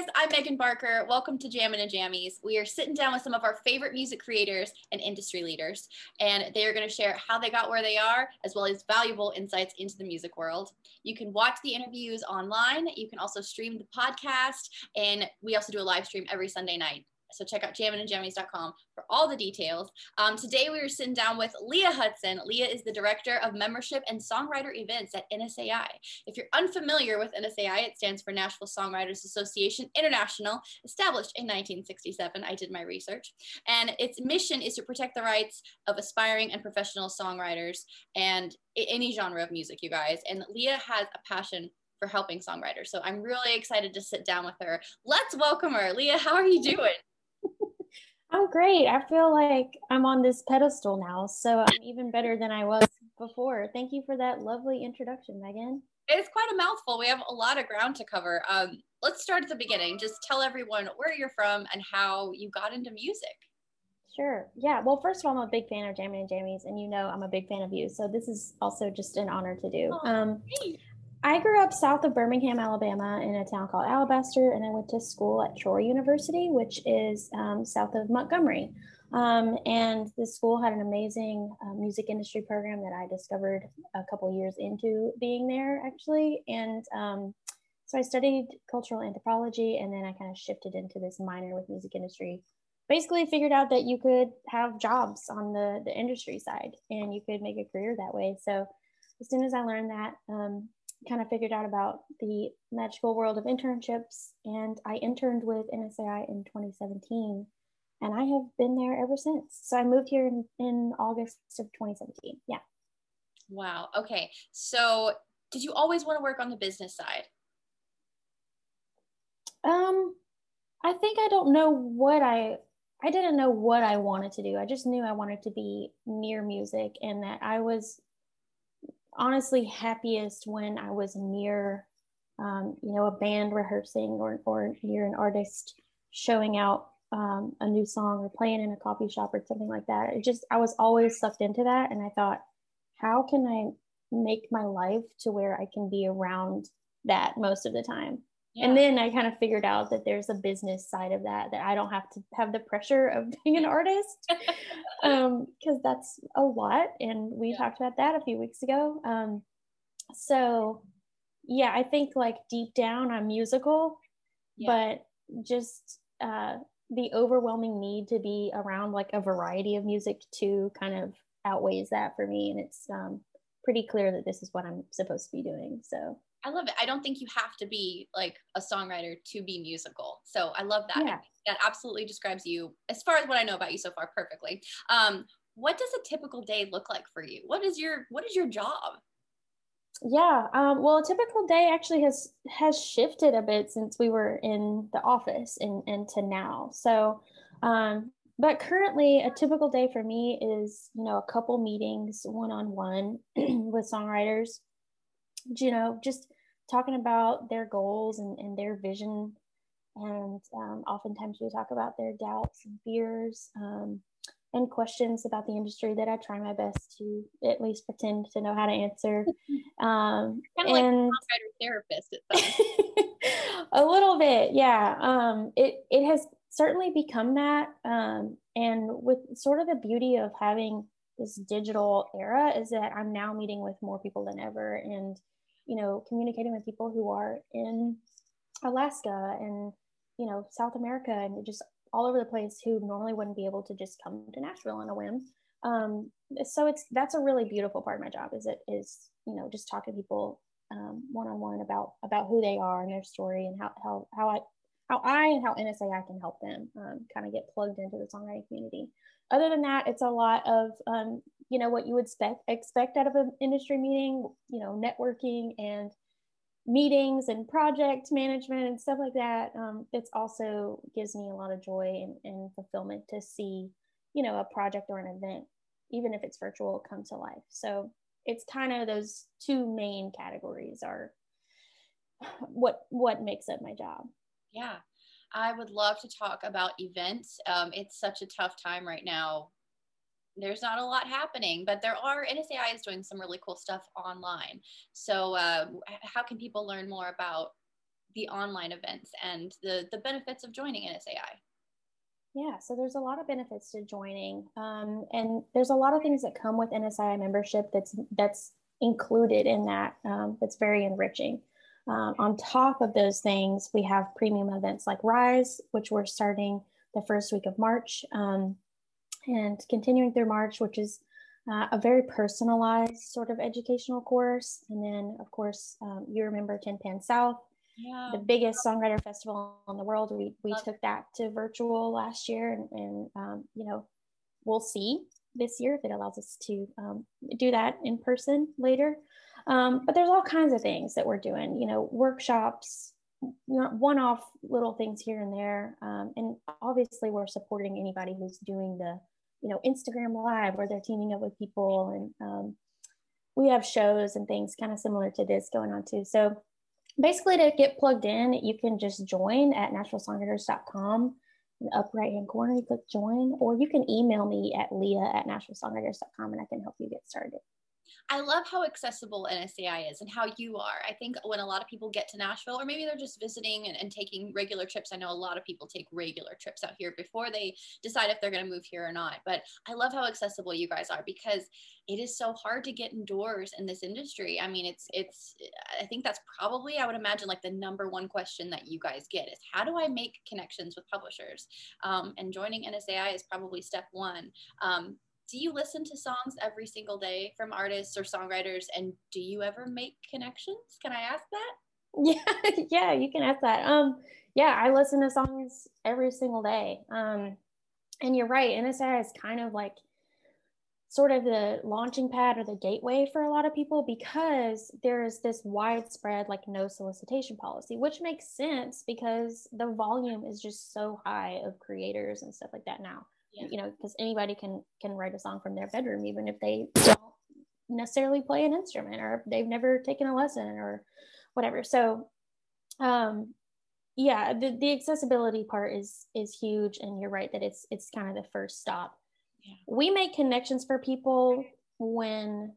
guys, I'm Megan Barker. Welcome to Jammin' and Jammies. We are sitting down with some of our favorite music creators and industry leaders, and they are going to share how they got where they are, as well as valuable insights into the music world. You can watch the interviews online. You can also stream the podcast, and we also do a live stream every Sunday night. So check out jamminandjammies.com for all the details. Um, today we are sitting down with Leah Hudson. Leah is the director of membership and songwriter events at NSAI. If you're unfamiliar with NSAI, it stands for Nashville Songwriters Association International, established in 1967. I did my research. And its mission is to protect the rights of aspiring and professional songwriters and any genre of music, you guys. And Leah has a passion for helping songwriters. So I'm really excited to sit down with her. Let's welcome her. Leah, how are you doing? I'm great. I feel like I'm on this pedestal now, so I'm even better than I was before. Thank you for that lovely introduction, Megan. It's quite a mouthful. We have a lot of ground to cover. Um, let's start at the beginning. Just tell everyone where you're from and how you got into music. Sure. Yeah. Well, first of all, I'm a big fan of Jammin' and Jammies, and you know I'm a big fan of you. So this is also just an honor to do. Oh, um, I grew up south of Birmingham, Alabama, in a town called Alabaster, and I went to school at Troy University, which is um, south of Montgomery. Um, and the school had an amazing uh, music industry program that I discovered a couple years into being there, actually. And um, so I studied cultural anthropology, and then I kind of shifted into this minor with music industry. Basically, figured out that you could have jobs on the the industry side, and you could make a career that way. So as soon as I learned that, um, kind of figured out about the magical world of internships. And I interned with NSAI in 2017, and I have been there ever since. So I moved here in, in August of 2017. Yeah. Wow. Okay. So did you always want to work on the business side? Um, I think I don't know what I I didn't know what I wanted to do. I just knew I wanted to be near music and that I was honestly happiest when I was near, um, you know, a band rehearsing or, or near an artist showing out um, a new song or playing in a coffee shop or something like that. It just, I was always sucked into that. And I thought, how can I make my life to where I can be around that most of the time? Yeah. And then I kind of figured out that there's a business side of that, that I don't have to have the pressure of being an artist because um, that's a lot. And we yeah. talked about that a few weeks ago. Um, so, yeah, I think like deep down I'm musical, yeah. but just uh, the overwhelming need to be around like a variety of music too kind of outweighs that for me. And it's um, pretty clear that this is what I'm supposed to be doing. So, I love it. I don't think you have to be like a songwriter to be musical. So I love that. Yeah. That absolutely describes you, as far as what I know about you so far, perfectly. Um, what does a typical day look like for you? What is your What is your job? Yeah, um, well, a typical day actually has has shifted a bit since we were in the office and, and to now. So, um, but currently, a typical day for me is you know a couple meetings one on one with songwriters you know, just talking about their goals and, and their vision. And um, oftentimes we talk about their doubts and fears um, and questions about the industry that I try my best to at least pretend to know how to answer. Um, kind of and, like a therapist. a little bit, yeah. Um, it it has certainly become that, um, and with sort of the beauty of having this digital era is that I'm now meeting with more people than ever and you know communicating with people who are in Alaska and you know South America and just all over the place who normally wouldn't be able to just come to Nashville on a whim. Um, so it's that's a really beautiful part of my job is it is you know just talking to people one on one about about who they are and their story and how how how I how I and how NSAI can help them um, kind of get plugged into the songwriting community. Other than that, it's a lot of um, you know what you would expect expect out of an industry meeting. You know, networking and meetings and project management and stuff like that. Um, it's also gives me a lot of joy and, and fulfillment to see you know a project or an event, even if it's virtual, come to life. So it's kind of those two main categories are what what makes up my job. Yeah. I would love to talk about events. Um, it's such a tough time right now. There's not a lot happening, but there are. NSAI is doing some really cool stuff online. So, uh, how can people learn more about the online events and the the benefits of joining NSAI. Yeah, so there's a lot of benefits to joining, um, and there's a lot of things that come with NSAI membership that's that's included in that. Um, that's very enriching. Um, on top of those things, we have premium events like Rise, which we're starting the first week of March, um, and continuing through March, which is uh, a very personalized sort of educational course. And then, of course, um, you remember Tin Pan South, yeah. the biggest songwriter festival in the world. We, we took that to virtual last year, and, and um, you know, we'll see this year if it allows us to um, do that in person later. Um, but there's all kinds of things that we're doing, you know, workshops, one off little things here and there. Um, and obviously, we're supporting anybody who's doing the you know instagram live where they're teaming up with people and um, we have shows and things kind of similar to this going on too so basically to get plugged in you can just join at nashvillesongwriters.com in the up right hand corner you click join or you can email me at leah at nashvillesongwriters.com and i can help you get started I love how accessible NSAI is and how you are. I think when a lot of people get to Nashville, or maybe they're just visiting and, and taking regular trips, I know a lot of people take regular trips out here before they decide if they're going to move here or not. But I love how accessible you guys are because it is so hard to get indoors in this industry. I mean, it's, it's, I think that's probably, I would imagine, like the number one question that you guys get is how do I make connections with publishers? Um, and joining NSAI is probably step one. Um, do you listen to songs every single day from artists or songwriters and do you ever make connections? Can i ask that? Yeah yeah you can ask that. Um yeah i listen to songs every single day. Um and you're right nsai is kind of like sort of the launching pad or the gateway for a lot of people because there is this widespread like no solicitation policy which makes sense because the volume is just so high of creators and stuff like that now. You know because anybody can can write a song from their bedroom even if they don't necessarily play an instrument or they've never taken a lesson or whatever. So um yeah the, the accessibility part is is huge and you're right that it's it's kind of the first stop. Yeah. we make connections for people when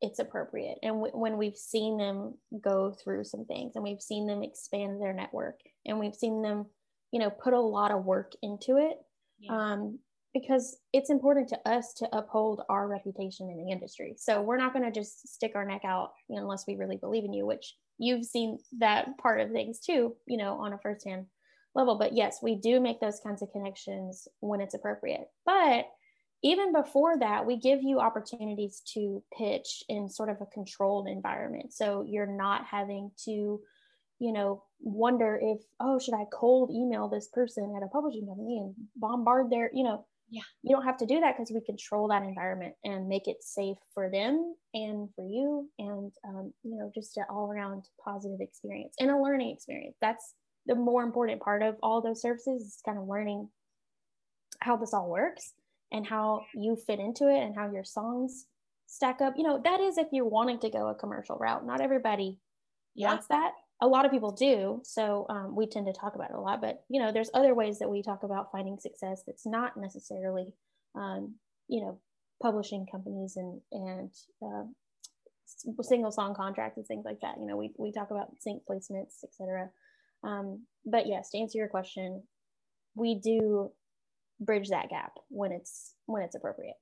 it's appropriate and w- when we've seen them go through some things and we've seen them expand their network and we've seen them you know put a lot of work into it yeah. um, because it's important to us to uphold our reputation in the industry. So we're not going to just stick our neck out unless we really believe in you, which you've seen that part of things too, you know, on a firsthand level. But yes, we do make those kinds of connections when it's appropriate. But even before that, we give you opportunities to pitch in sort of a controlled environment. So you're not having to you know, wonder if, oh, should I cold email this person at a publishing company and bombard their, you know, yeah, you don't have to do that because we control that environment and make it safe for them and for you, and um, you know, just an all around positive experience and a learning experience. That's the more important part of all those services is kind of learning how this all works and how you fit into it and how your songs stack up. You know, that is if you're wanting to go a commercial route. Not everybody yeah. wants that a lot of people do so um, we tend to talk about it a lot but you know there's other ways that we talk about finding success that's not necessarily um, you know publishing companies and and uh, single song contracts and things like that you know we, we talk about sync placements etc um, but yes to answer your question we do bridge that gap when it's when it's appropriate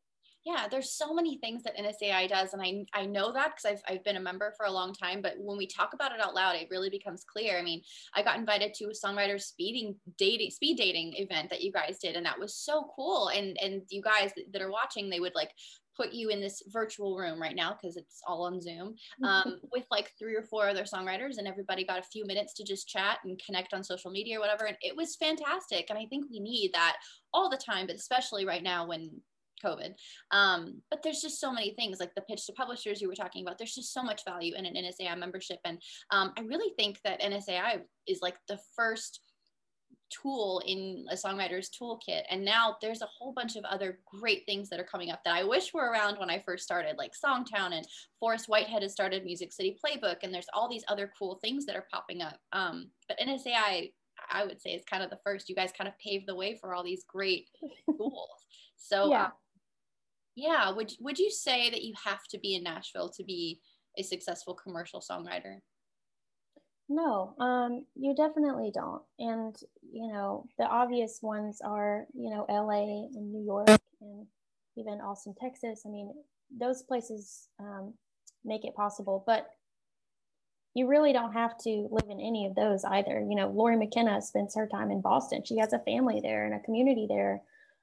yeah there's so many things that nsai does and i, I know that because I've, I've been a member for a long time but when we talk about it out loud it really becomes clear i mean i got invited to a songwriter speeding dating speed dating event that you guys did and that was so cool and and you guys that are watching they would like put you in this virtual room right now because it's all on Zoom um, with like three or four other songwriters, and everybody got a few minutes to just chat and connect on social media or whatever. And it was fantastic. And I think we need that all the time, but especially right now when COVID. Um, but there's just so many things like the pitch to publishers you were talking about. There's just so much value in an NSAI membership. And um, I really think that NSAI is like the first tool in a songwriter's toolkit. And now there's a whole bunch of other great things that are coming up that I wish were around when I first started, like Songtown and Forest Whitehead has started Music City Playbook. And there's all these other cool things that are popping up. Um, but NSAI, I would say, is kind of the first. You guys kind of paved the way for all these great tools. So yeah. Um, yeah would would you say that you have to be in nashville to be a successful commercial songwriter No, um, you definitely don't. And, you know, the obvious ones are, you know, LA and New York and even Austin, Texas. I mean, those places um, make it possible, but you really don't have to live in any of those either. You know, Lori McKenna spends her time in Boston. She has a family there and a community there.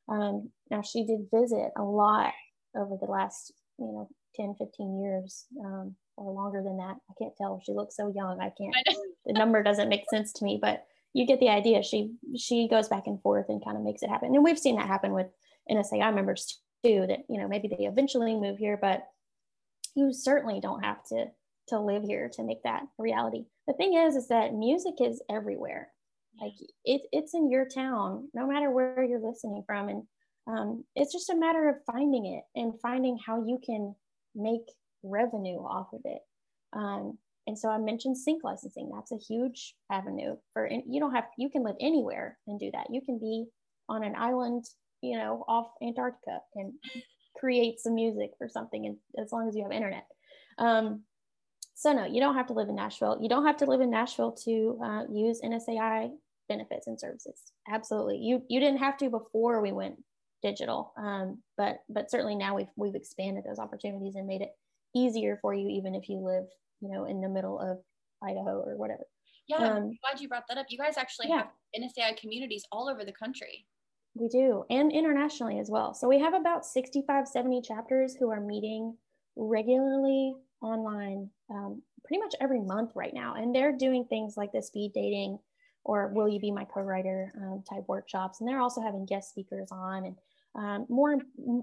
Um, now, she did visit a lot over the last, you know, 10, 15 years. Um, or longer than that. I can't tell. She looks so young. I can't. I the number doesn't make sense to me, but you get the idea. She she goes back and forth and kind of makes it happen. And we've seen that happen with NSAI members too. That you know maybe they eventually move here, but you certainly don't have to to live here to make that a reality. The thing is, is that music is everywhere. Like it, it's in your town, no matter where you're listening from, and um, it's just a matter of finding it and finding how you can make revenue off of it. Um, and so I mentioned sync licensing. That's a huge avenue for, you don't have, you can live anywhere and do that. You can be on an island, you know, off Antarctica and create some music or something and as long as you have internet. Um, so no, you don't have to live in Nashville. You don't have to live in Nashville to uh, use NSAI benefits and services. Absolutely. You, you didn't have to before we went digital. Um, but, but certainly now we've, we've expanded those opportunities and made it easier for you even if you live you know in the middle of idaho or whatever yeah um, glad you brought that up you guys actually yeah. have nsai communities all over the country we do and internationally as well so we have about 65 70 chapters who are meeting regularly online um, pretty much every month right now and they're doing things like the speed dating or will you be my co-writer um, type workshops. And they're also having guest speakers on. And um, more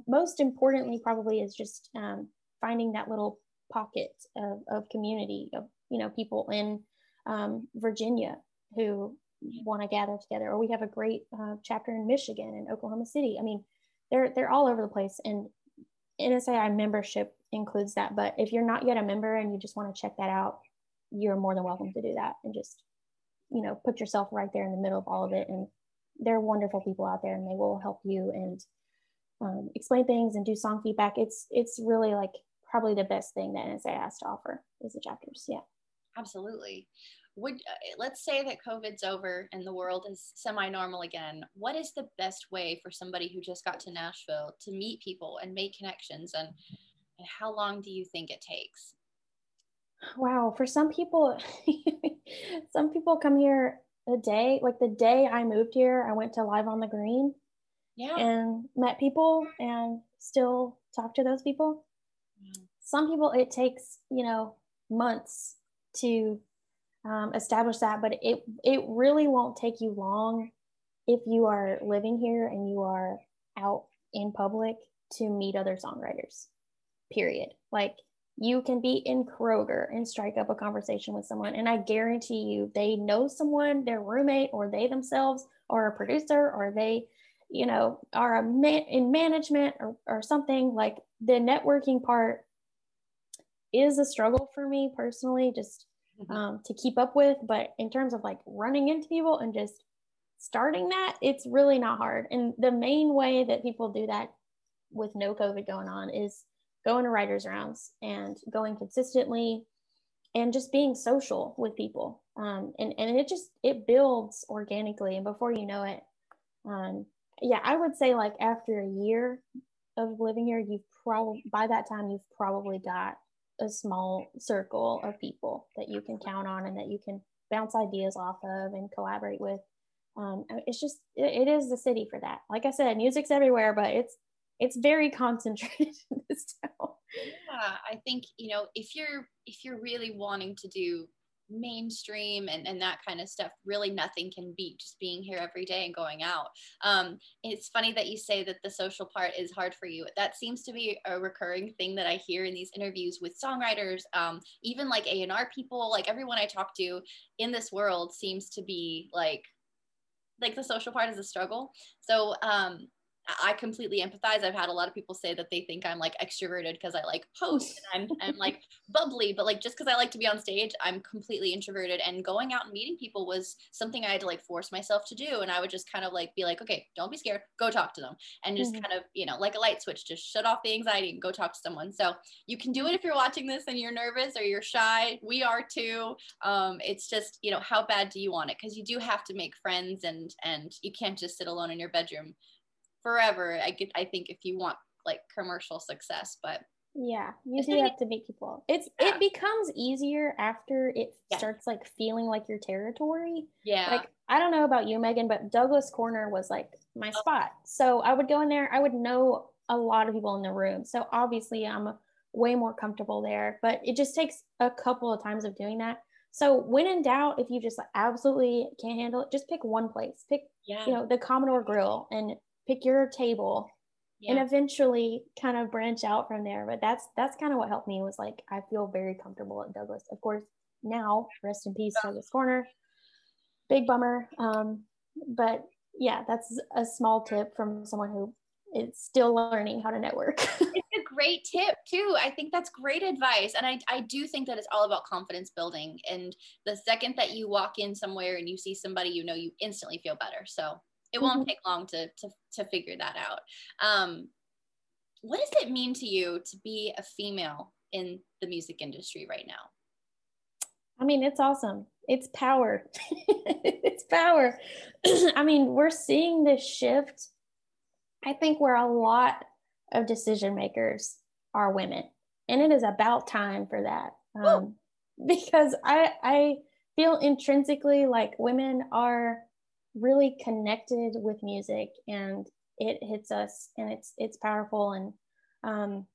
most importantly probably is just um, finding that little pocket of, of community of you know people in um, Virginia who want to gather together, or we have a great uh, chapter in Michigan and Oklahoma City. I mean, they're they're all over the place, and NSAI membership includes that. But if you're not yet a member and you just want to check that out, you're more than welcome to do that and just you know put yourself right there in the middle of all of it. And there are wonderful people out there, and they will help you and um, explain things and do song feedback. It's it's really like probably the best thing that NSA has to offer is the chapters. Yeah. Absolutely. Would uh, let's say that COVID's over and the world is semi-normal again. What is the best way for somebody who just got to Nashville to meet people and make connections and, and how long do you think it takes? Wow, for some people some people come here a day, like the day I moved here, I went to Live on the Green. Yeah. And met people and still talk to those people some people it takes you know months to um, establish that but it it really won't take you long if you are living here and you are out in public to meet other songwriters period like you can be in kroger and strike up a conversation with someone and i guarantee you they know someone their roommate or they themselves or a producer or they you know are a man in management or, or something like the networking part is a struggle for me personally, just mm-hmm. um, to keep up with. But in terms of like running into people and just starting that, it's really not hard. And the main way that people do that with no COVID going on is going to writers' rounds and going consistently and just being social with people. Um, and, and it just, it builds organically. And before you know it, um, yeah, I would say like after a year of living here, you've probably, by that time, you've probably got a small circle of people that you can count on and that you can bounce ideas off of and collaborate with. Um, it's just it, it is the city for that. Like I said, music's everywhere, but it's it's very concentrated in this town. Yeah, I think you know if you're if you're really wanting to do mainstream and, and that kind of stuff really nothing can beat just being here every day and going out. Um, it's funny that you say that the social part is hard for you. That seems to be a recurring thing that i hear in these interviews with songwriters um, even like a&r people like everyone i talk to in this world seems to be like like the social part is a struggle. So um, I completely empathize. I've had a lot of people say that they think I'm like extroverted because I like post and I'm, I'm like bubbly, but like just because I like to be on stage, I'm completely introverted. And going out and meeting people was something I had to like force myself to do. And I would just kind of like be like, okay, don't be scared, go talk to them. And just mm-hmm. kind of, you know, like a light switch, just shut off the anxiety and go talk to someone. So you can do it if you're watching this and you're nervous or you're shy. We are too. Um, it's just, you know, how bad do you want it? Because you do have to make friends and and you can't just sit alone in your bedroom forever. I get I think if you want like commercial success, but yeah, you do have to meet people. It's yeah. it becomes easier after it yeah. starts like feeling like your territory. Yeah. Like I don't know about you, Megan, but Douglas Corner was like my oh. spot. So I would go in there, I would know a lot of people in the room. So obviously I'm way more comfortable there, but it just takes a couple of times of doing that. So when in doubt, if you just absolutely can't handle it, just pick one place. Pick, yeah. you know, the Commodore Grill and pick your table yeah. and eventually kind of branch out from there. But that's that's kind of what helped me was like i feel very comfortable at douglas. Of course now rest in peace douglas corner. Big bummer. Um, but yeah that's a small tip from someone who is still learning how to network. It's a great tip too. I think that's great advice. And I, I do think that it's all about confidence building. And the second that you walk in somewhere and you see somebody you know you instantly feel better. So it won't mm-hmm. take long to, to to figure that out. Um, what does it mean to you to be a female in the music industry right now? I mean it's awesome. It's power. It's power. I mean we're seeing this shift. I think where a lot of decision makers are women and it is about time for that. Um, because i i feel intrinsically like women are really connected with music and it hits us and it's it's powerful. And um,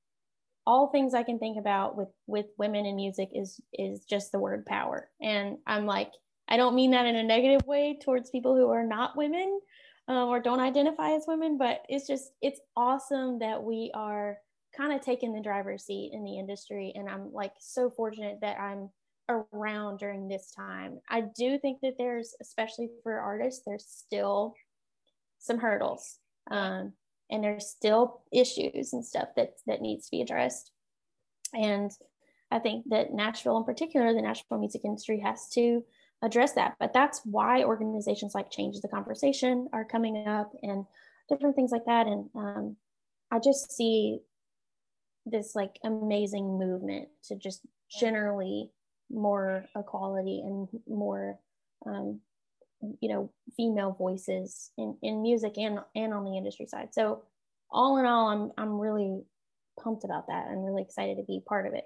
all things I can think about with with women in music is is just the word power. And I'm like I don't mean that in a negative way towards people who are not women um, or don't identify as women but it's just it's awesome that we are kind of taking the driver's seat in the industry. And I'm like so fortunate that I'm around during this time. I do think that there's, especially for artists, there's still some hurdles, um, and there's still issues and stuff that that needs to be addressed. And I think that Nashville, in particular, the Nashville music industry, has to address that. But that's why organizations like Change the Conversation are coming up, and different things like that. And um, I just see this like amazing movement to just generally more equality and more um, you know female voices in, in music and and on the industry side. So all in all i'm i'm really pumped about that. I'm really excited to be part of it.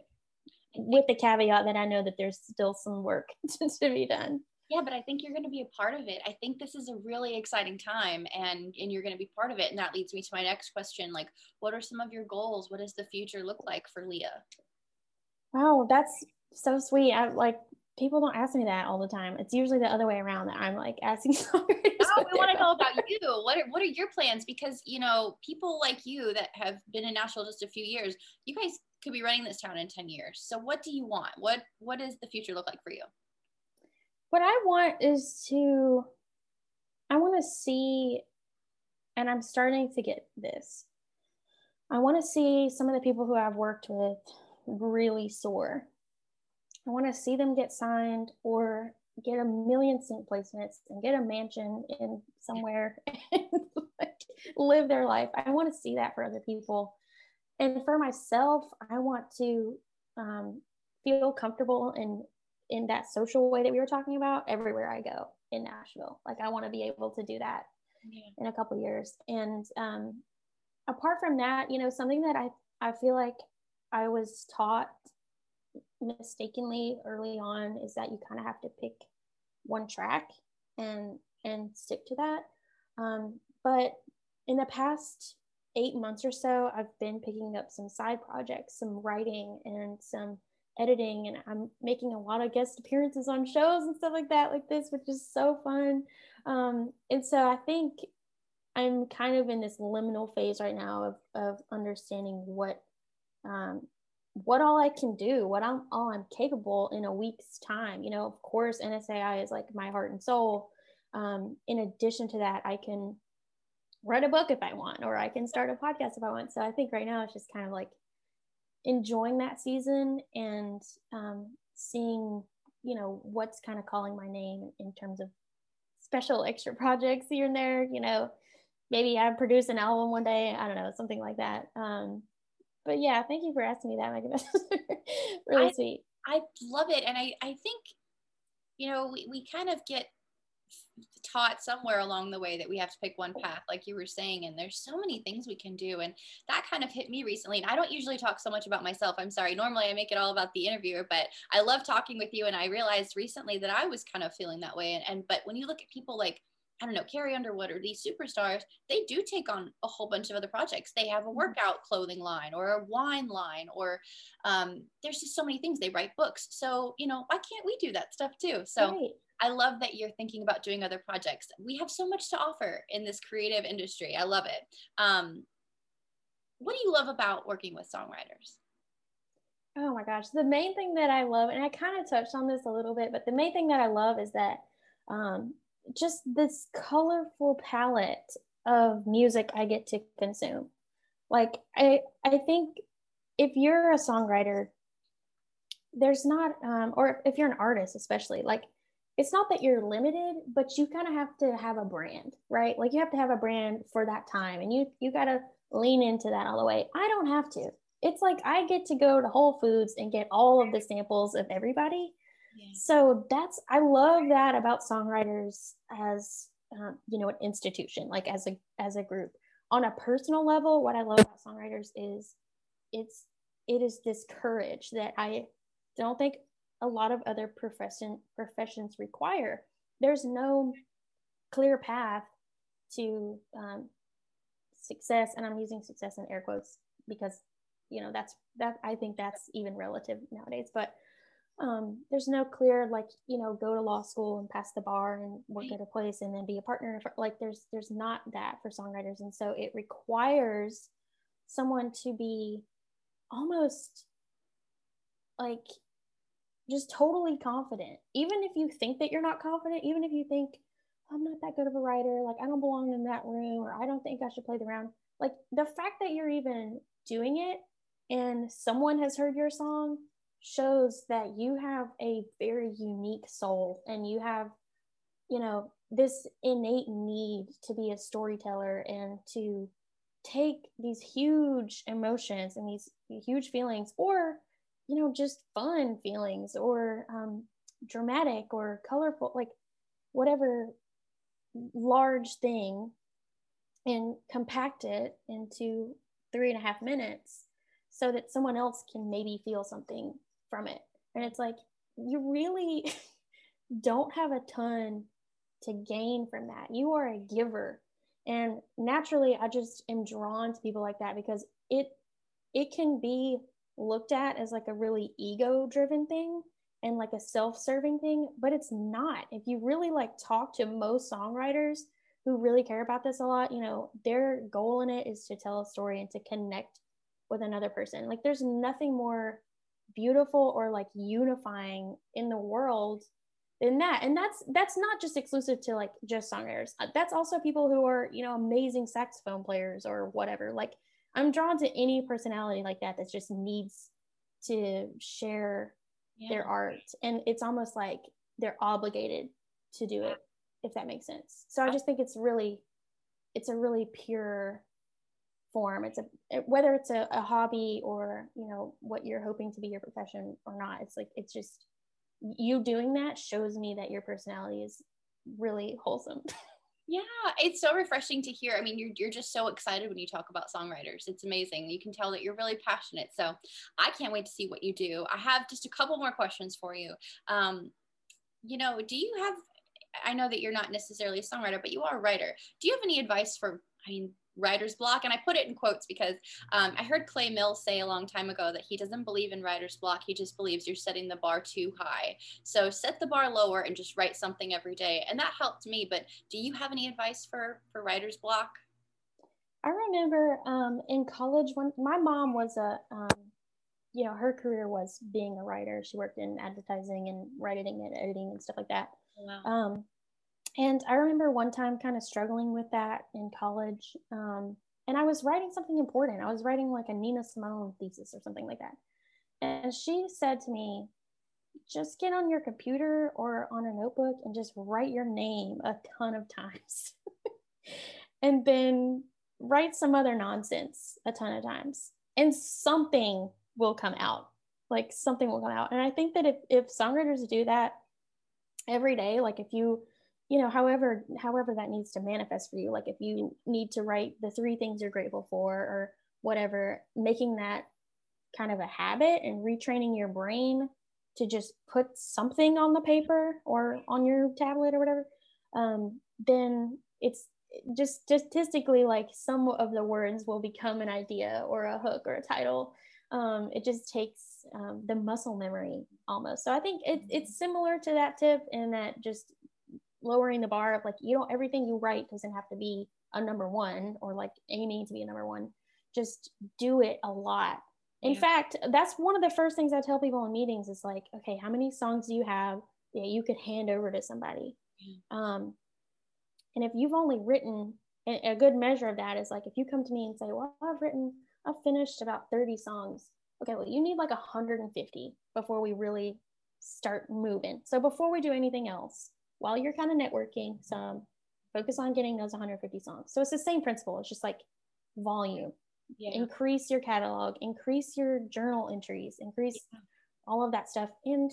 With the caveat that i know that there's still some work to, to be done. Yeah but i think you're going to be a part of it. I think this is a really exciting time and and you're going to be part of it. And that leads me to my next question like what are some of your goals? What does the future look like for leah? Wow that's so sweet. I like people don't ask me that all the time. It's usually the other way around that I'm like asking. Oh, we want to know about you. What are, what are your plans? Because you know, people like you that have been in Nashville just a few years, you guys could be running this town in 10 years. So what do you want? What what does the future look like for you? What I want is to I want to see and I'm starting to get this. I want to see some of the people who I've worked with really soar I want to see them get signed or get a million sync placements and get a mansion in somewhere and like, live their life. I want to see that for other people. And for myself, I want to um, feel comfortable in in that social way that we were talking about everywhere I go in Nashville. Like I want to be able to do that yeah. in a couple years. And um, apart from that, you know, something that I I feel like I was taught mistakenly early on is that you kind of have to pick one track and and stick to that. Um, but in the past eight months or so, I've been picking up some side projects, some writing and some editing, and I'm making a lot of guest appearances on shows and stuff like that, like this, which is so fun. Um, and so I think I'm kind of in this liminal phase right now of, of understanding what um, what all I can do, what I'm all I'm capable in a week's time. You know, of course, NSAI is like my heart and soul. Um, in addition to that, I can write a book if I want, or I can start a podcast if I want. So I think right now it's just kind of like enjoying that season and um, seeing, you know, what's kind of calling my name in terms of special extra projects here and there, you know, maybe I produce an album one day. I don't know, something like that. Um, but yeah, thank you for asking me that, Megan. really I, sweet. I love it. And I, I think, you know, we, we kind of get taught somewhere along the way that we have to pick one path like you were saying and there's so many things we can do and that kind of hit me recently and i don't usually talk so much about myself i'm sorry normally i make it all about the interviewer but i love talking with you and i realized recently that i was kind of feeling that way and, and but when you look at people like I don't know, Carrie Underwood or these superstars, they do take on a whole bunch of other projects. They have a mm-hmm. workout clothing line or a wine line, or um, there's just so many things. They write books. So, you know, why can't we do that stuff too? So right. I love that you're thinking about doing other projects. We have so much to offer in this creative industry. I love it. Um, what do you love about working with songwriters? Oh my gosh. The main thing that I love, and I kind of touched on this a little bit, but the main thing that I love is that um, just this colorful palette of music I get to consume. Like I I think if you're a songwriter, there's not um, or if you're an artist especially, like it's not that you're limited, but you kind of have to have a brand, right? Like you have to have a brand for that time and you you got to lean into that all the way. I don't have to. It's like I get to go to Whole Foods and get all of the samples of everybody. So that's I love that about songwriters as um, you know an institution, like as a as a group. On a personal level, what I love about songwriters is it's it is this courage that I don't think a lot of other profession professions require. There's no clear path to um, success, and I'm using success in air quotes because you know that's that I think that's even relative nowadays. But um, there's no clear like you know go to law school and pass the bar and work at a place and then be a partner. For, like there's there's not that for songwriters, and so it requires someone to be almost like just totally confident. Even if you think that you're not confident, even if you think, I'm not that good of a writer, like I don't belong in that room, or I don't think I should play the round, like the fact that you're even doing it and someone has heard your song shows that you have a very unique soul and you have, you know, this innate need to be a storyteller and to take these huge emotions and these huge feelings or you know just fun feelings or um, dramatic or colorful like whatever large thing and compact it into three and a half minutes so that someone else can maybe feel something from it. And it's like you really don't have a ton to gain from that. You are a giver. And naturally i just am drawn to people like that because it it can be looked at as like a really ego driven thing and like a self-serving thing but it's not. If you really like talk to most songwriters who really care about this a lot you know their goal in it is to tell a story and to connect with another person. Like there's nothing more beautiful or like unifying in the world than that and that's that's not just exclusive to like just songwriters uh, that's also people who are you know amazing saxophone players or whatever like I'm drawn to any personality like that that just needs to share yeah. their art. And it's almost like they're obligated to do it, if that makes sense. So I just think it's really, it's a really pure form. It's a, whether it's a, a hobby or, you know, what you're hoping to be your profession or not, it's like, it's just, you doing that shows me that your personality is really wholesome. Yeah, it's so refreshing to hear. I mean, you're you're just so excited when you talk about songwriters. It's amazing. You can tell that you're really passionate. So I can't wait to see what you do. I have just a couple more questions for you. Um, you know, do you have I know that you're not necessarily a songwriter, but you are a writer. Do you have any advice for I mean writer's block. And I put it in quotes because um, I heard Clay Mills say a long time ago that he doesn't believe in writer's block. He just believes you're setting the bar too high. So set the bar lower and just write something every day. And that helped me. But do you have any advice for, for writer's block? I remember um, in college when my mom was a, um, you know, her career was being a writer. She worked in advertising and writing and editing and stuff like that. Oh, wow. Um, and I remember one time kind of struggling with that in college. Um, and I was writing something important. I was writing like a Nina Simone thesis or something like that. And she said to me, just get on your computer or on a notebook and just write your name a ton of times. and then write some other nonsense a ton of times. And something will come out. Like something will come out. And I think that if, if songwriters do that every day, like if you you know however however that needs to manifest for you like if you need to write the three things you're grateful for or whatever making that kind of a habit and retraining your brain to just put something on the paper or on your tablet or whatever um, then it's just statistically like some of the words will become an idea or a hook or a title. Um, it just takes um, the muscle memory almost. So i think it, it's similar to that tip in that just lowering the bar of like you don't everything you write doesn't have to be a number one or like aiming to be a number one. Just do it a lot. In yeah. fact that's one of the first things i tell people in meetings is like okay how many songs do you have that you could hand over to somebody? Um, and if you've only written a good measure of that is like if you come to me and say well i've written i've finished about 30 songs. Okay well you need like 150 before we really start moving. So before we do anything else while you're kind of networking some focus on getting those 150 songs. So it's the same principle it's just like volume. Yeah. increase your catalog increase your journal entries increase yeah. all of that stuff and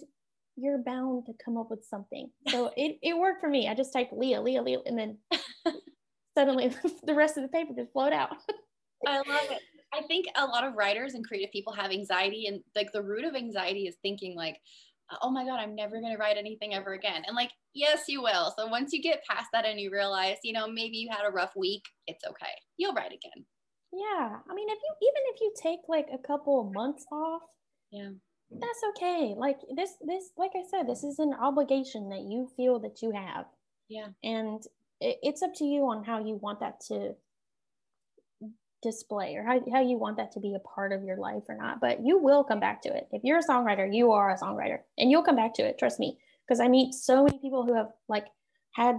you're bound to come up with something. So it, it worked for me. I just typed leah leah leah and then suddenly the rest of the paper just flowed out. I love it. I think a lot of writers and creative people have anxiety and like the root of anxiety is thinking like oh my god i'm never going to write anything ever again. And like yes you will. So once you get past that and you realize you know maybe you had a rough week it's okay. You'll write again. Yeah. I mean if you even if you take like a couple of months off yeah. that's okay. Like this this like i said this is an obligation that you feel that you have. Yeah. And it, it's up to you on how you want that to display or how, how you want that to be a part of your life or not but you will come back to it. If you're a songwriter you are a songwriter and you'll come back to it trust me because i meet so many people who have like had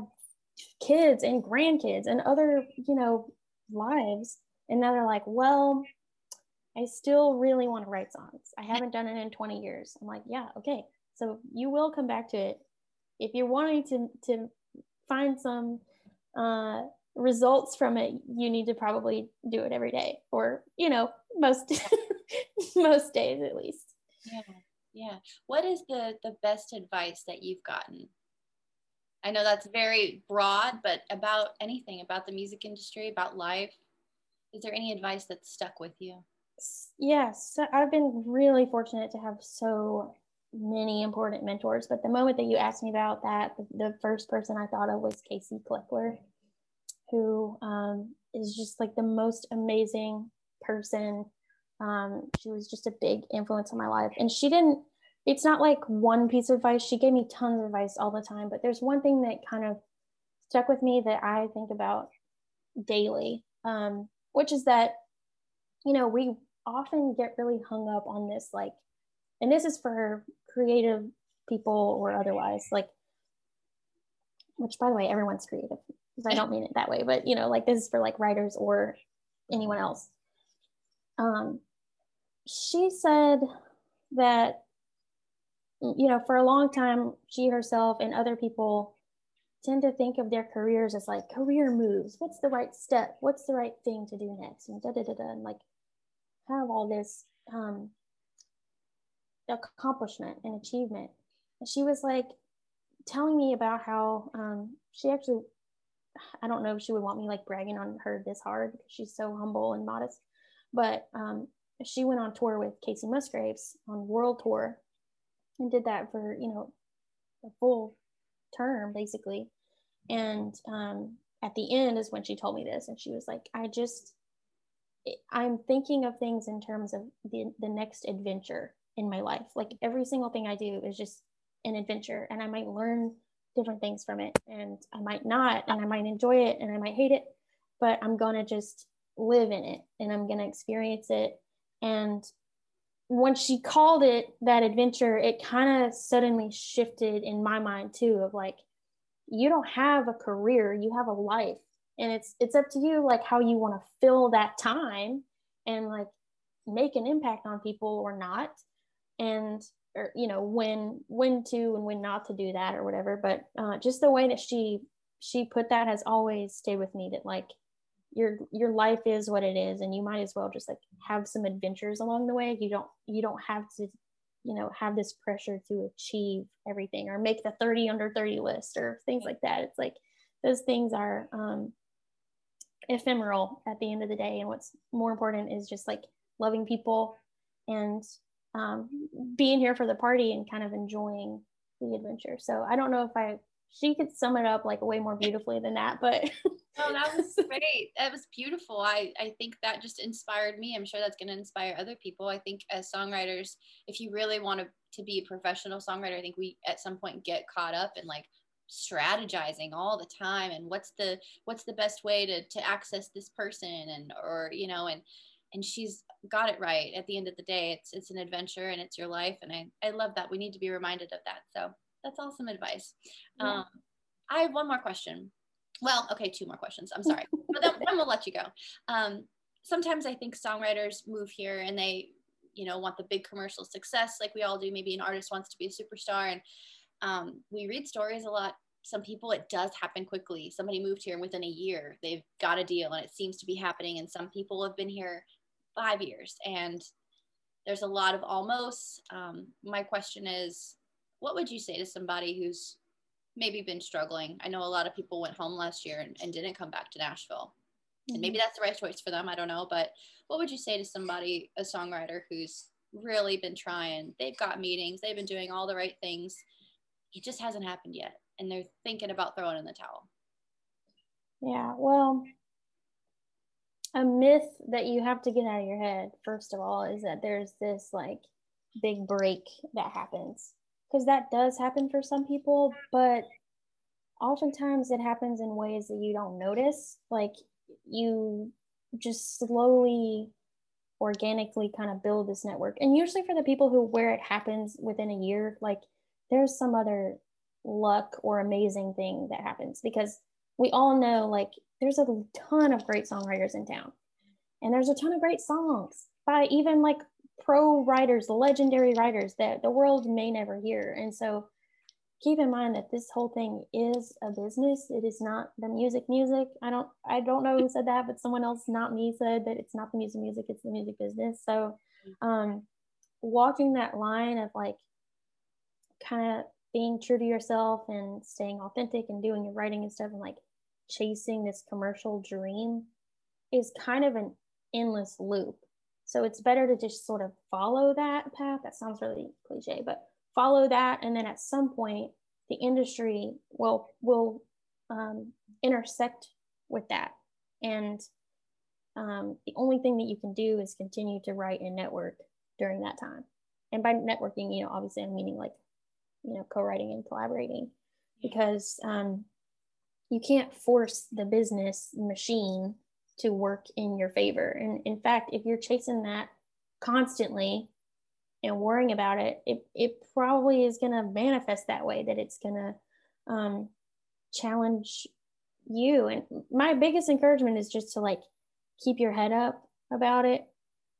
kids and grandkids and other you know lives and now they're like well i still really want to write songs. I haven't done it in 20 years. I'm like yeah okay. So you will come back to it. If you're wanting to to find some uh results from it you need to probably do it every day or you know most most days at least. Yeah yeah. What is the the best advice that you've gotten? I know that's very broad but about anything about the music industry about life is there any advice that stuck with you? Yes so i've been really fortunate to have so many important mentors but the moment that you asked me about that the, the first person i thought of was casey kleckler who um, is just like the most amazing person. Um, she was just a big influence on my life. And she didn't, it's not like one piece of advice. She gave me tons of advice all the time, but there's one thing that kind of stuck with me that I think about daily, um, which is that, you know, we often get really hung up on this, like, and this is for creative people or otherwise, like, which by the way, everyone's creative because I don't mean it that way, but you know, like this is for like writers or anyone else. Um, she said that, you know, for a long time, she herself and other people tend to think of their careers as like career moves. What's the right step? What's the right thing to do next? And da da da da, and like have all this um, accomplishment and achievement. And she was like telling me about how um, she actually I don't know if she would want me like bragging on her this hard because she's so humble and modest. But um, she went on tour with Kacey Musgraves on world tour and did that for, you know, a full term basically. And um, at the end is when she told me this. And she was like, I just, I'm thinking of things in terms of the, the next adventure in my life. Like every single thing I do is just an adventure and I might learn different things from it. And I might not and I might enjoy it and I might hate it but I'm going to just live in it and I'm going to experience it. And when she called it that adventure it kind of suddenly shifted in my mind too of like you don't have a career you have a life. And it's it's up to you like how you want to fill that time and like make an impact on people or not. And or you know when when to and when not to do that or whatever but uh, just the way that she she put that has always stayed with me that like your your life is what it is and you might as well just like have some adventures along the way. You don't you don't have to you know have this pressure to achieve everything or make the 30 under 30 list or things like that. It's like those things are um ephemeral at the end of the day. And what's more important is just like loving people and um, being here for the party and kind of enjoying the adventure. So i don't know if i she could sum it up like way more beautifully than that but oh that was great. That was beautiful. I i think that just inspired me. I'm sure that's going to inspire other people. I think as songwriters if you really want to to be a professional songwriter i think we at some point get caught up in like strategizing all the time and what's the what's the best way to to access this person and or you know and and she's got it right at the end of the day it's it's an adventure and it's your life and i i love that we need to be reminded of that so that's awesome advice. Yeah. Um, I have one more question. Well, okay, two more questions. I'm sorry, but then, then, we'll let you go. Um, sometimes I think songwriters move here and they, you know, want the big commercial success like we all do. Maybe an artist wants to be a superstar, and um, we read stories a lot. Some people it does happen quickly. Somebody moved here and within a year they've got a deal, and it seems to be happening. And some people have been here five years, and there's a lot of almost. Um, my question is, what would you say to somebody who's maybe been struggling? I know a lot of people went home last year and, and didn't come back to Nashville. Mm-hmm. And maybe mm-hmm. that's the right choice for them. I don't know. But what would you say to somebody, a songwriter who's really been trying? They've got meetings, they've been doing all the right things. It just hasn't happened yet. And they're thinking about throwing in the towel. Yeah. Well, a myth that you have to get out of your head, first of all, is that there's this like big break that happens because that does happen for some people, but oftentimes it happens in ways that you don't notice. Like you just slowly, organically kind of build this network. And usually for the people who where it happens within a year, like there's some other luck or amazing thing that happens because we all know like there's a ton of great songwriters in town and there's a ton of great songs by even like pro writers, legendary writers that the world may never hear. And so keep in mind that this whole thing is a business. It is not the music music. I don't I don't know who said that, but someone else, not me, said that it's not the music music, it's the music business. So um walking that line of like kind of being true to yourself and staying authentic and doing your writing and stuff and like chasing this commercial dream is kind of an endless loop so it's better to just sort of follow that path. That sounds really cliche, but follow that. And then at some point, the industry will, will um, intersect with that. And um, the only thing that you can do is continue to write and network during that time. And by networking, you know, obviously I'm meaning like, you know, co-writing and collaborating because um, you can't force the business machine to work in your favor. And in fact, if you're chasing that constantly and worrying about it, it, it probably is going to manifest that way, that it's going to um, challenge you. And my biggest encouragement is just to like keep your head up about it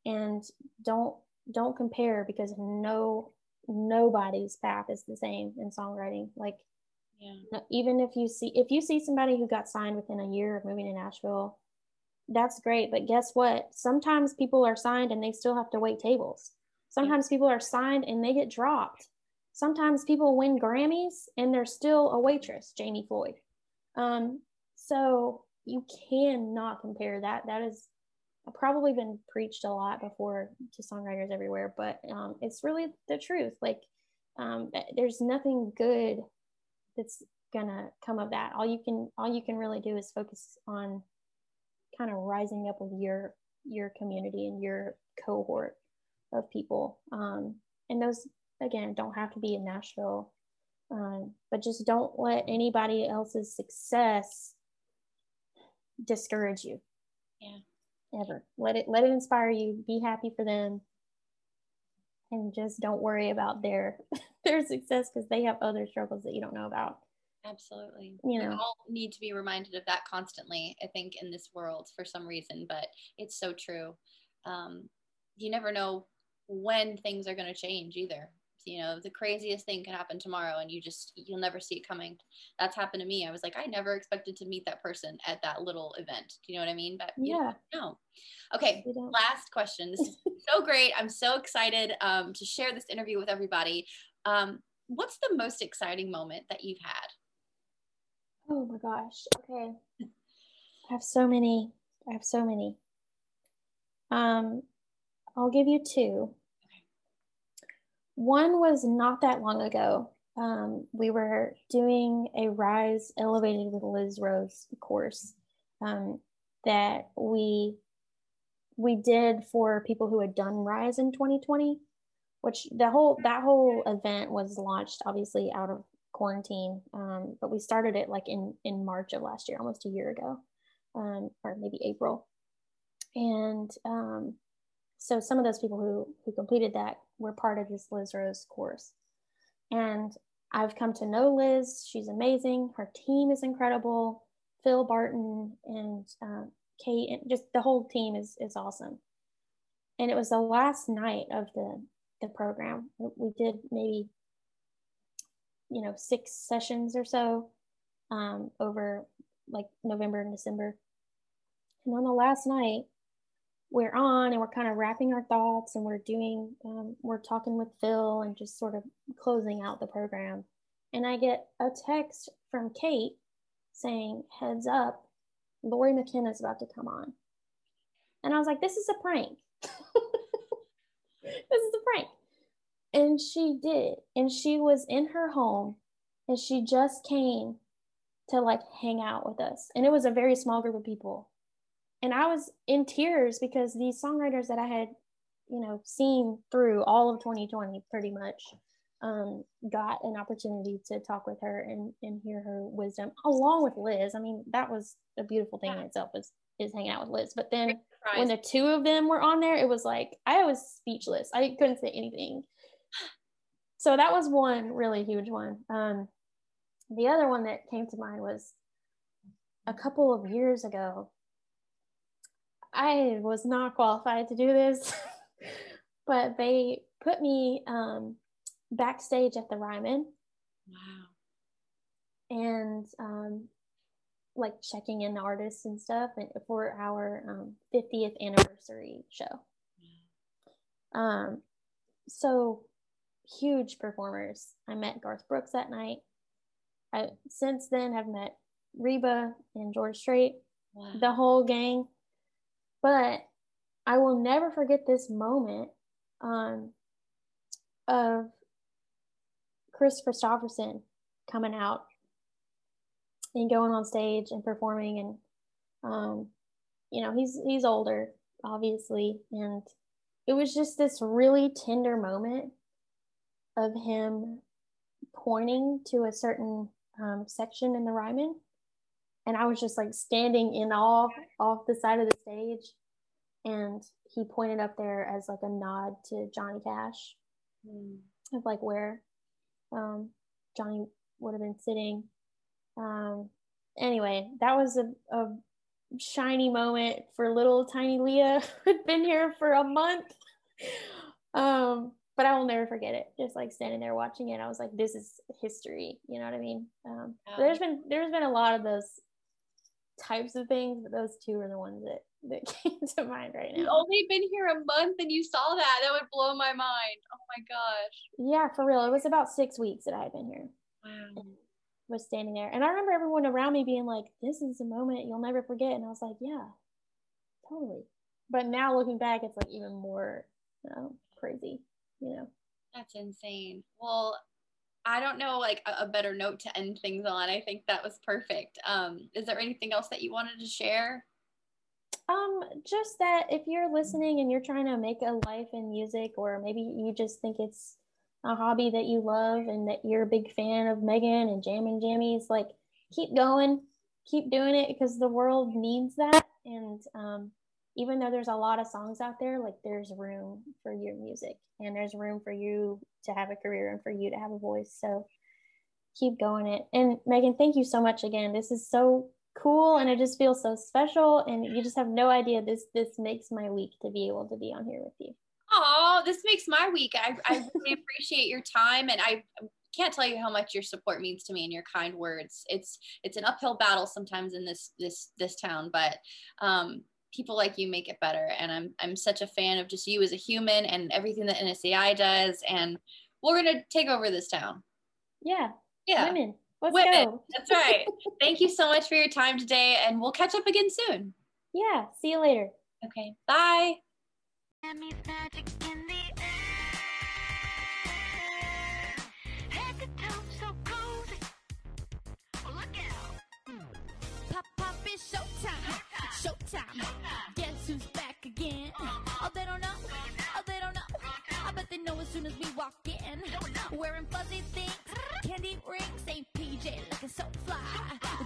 and don't don't compare because no nobody's path is the same in songwriting like yeah. even if you see if you see somebody who got signed within a year of moving to nashville that's great. But guess what? Sometimes people are signed and they still have to wait tables. Sometimes people are signed and they get dropped. Sometimes people win Grammys and they're still a waitress, Jamie Floyd. Um, so you cannot compare that. That is probably been preached a lot before to songwriters everywhere, but um, it's really the truth. Like, um, there's nothing good that's gonna come of that. All you can all you can really do is focus on kind of rising up with your your community and your cohort of people. Um, and those again don't have to be in nashville um, but just don't let anybody else's success discourage you. Yeah. Ever. Let it let it inspire you. Be happy for them and just don't worry about their their success because they have other struggles that you don't know about Absolutely. You know, we all need to be reminded of that constantly, I think, in this world for some reason, but it's so true. Um, you never know when things are going to change either. You know, the craziest thing can happen tomorrow and you just, you'll never see it coming. That's happened to me. I was like, I never expected to meet that person at that little event. Do you know what I mean? But yeah. No. Okay. Last question. This is so great. I'm so excited um, to share this interview with everybody. Um, what's the most exciting moment that you've had? Oh my gosh. Okay. I have so many. I have so many. Um, I'll give you two. One was not that long ago. Um, we were doing a Rise Elevated with Liz Rose course um, that we we did for people who had done Rise in 2020, which the whole that whole event was launched obviously out of quarantine. Um, but we started it like in in March of last year, almost a year ago, um, or maybe April. And um, so some of those people who who completed that were part of this Liz Rose course. And I've come to know Liz. She's amazing. Her team is incredible. Phil Barton and uh, Kate and just the whole team is is awesome. And it was the last night of the the program. We did maybe you know six sessions or so um, over like November and December. And on the last night, we're on and we're kind of wrapping our thoughts and we're doing, um, we're talking with Phil and just sort of closing out the program. And I get a text from Kate saying, Heads up, Lori McKenna is about to come on. And I was like, This is a prank. this is a prank. And she did. And she was in her home and she just came to like hang out with us. And it was a very small group of people. And I was in tears because these songwriters that I had, you know, seen through all of 2020 pretty much um, got an opportunity to talk with her and, and hear her wisdom along with Liz. I mean, that was a beautiful thing yeah. in itself is, is hanging out with Liz. But then when the two of them were on there, it was like, I was speechless. I couldn't say anything so that was one really huge one. Um, the other one that came to mind was a couple of years ago. I was not qualified to do this, but they put me um, backstage at the Ryman. Wow. And um, like checking in the artists and stuff for our um, 50th anniversary show. Um, so huge performers. I met Garth Brooks that night. I since then have met Reba and George Strait, wow. the whole gang. But I will never forget this moment um, of Kris Kristofferson coming out and going on stage and performing and um, you know he's he's older obviously and it was just this really tender moment of him pointing to a certain um, section in the Ryman. And I was just like standing in awe off the side of the stage. And he pointed up there as like a nod to Johnny Cash mm. of like where um, Johnny would have been sitting. Um, anyway, that was a, a shiny moment for little tiny Leah who'd been here for a month. Um, but I will never forget it. Just like standing there watching it, I was like, "This is history." You know what I mean? Um, There's been there's been a lot of those types of things, but those two are the ones that that came to mind right now. You've only been here a month and you saw that. That would blow my mind. Oh my gosh. Yeah, for real. It was about six weeks that I had been here. Wow. Was standing there, and I remember everyone around me being like, "This is a moment you'll never forget," and I was like, "Yeah, totally." But now looking back, it's like even more you know, crazy you know that's insane well i don't know like a, a, better note to end things on. I think that was perfect. Um is there anything else that you wanted to share? Um just that if you're listening and you're trying to make a life in music or maybe you just think it's a hobby that you love and that you're a big fan of megan and Jam jammin jammies like keep going keep doing it because the world needs that. And um even though there's a lot of songs out there, like there's room for your music and there's room for you to have a career and for you to have a voice. So keep going it. And Megan, thank you so much again. This is so cool and it just feels so special and you just have no idea this this makes my week to be able to be on here with you. Oh, this makes my week. I, I really appreciate your time and I can't tell you how much your support means to me and your kind words. It's it's an uphill battle sometimes in this this this town, but um people like you make it better and I'm I'm such a fan of just you as a human and everything that NSAI does and we're going to take over this town. Yeah. Yeah. Women. Let's Women. go. That's right. Thank you so much for your time today, and we'll catch up again soon. Yeah. See you later. Okay. Bye. Showtime. Guess who's back again? Oh, they don't know. Oh, they don't know. I bet they know as soon as we walk in. Wearing fuzzy things, candy rings, ain't PJ looking so fly.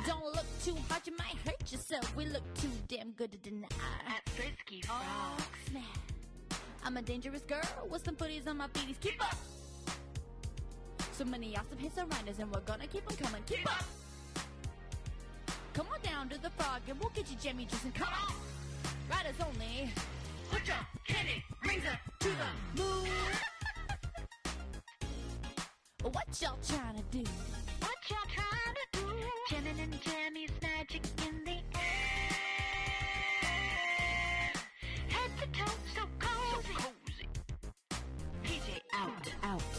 Don't look too hard, you might hurt yourself. We look too damn good to deny. At Frisky Oh, Frog. snap. I'm a dangerous girl with some footies on my feeties. Keep up. So many awesome hits around us, and we're gonna keep on coming. Keep up. Come on down to the frog and we'll get you jammy juice and come on. Riders only. Put your candy razor to the moon. what y'all trying to do? What y'all trying to do? Jamming and Jammy's magic in the air. Head to toe, so cozy. So cozy. PJ out, out.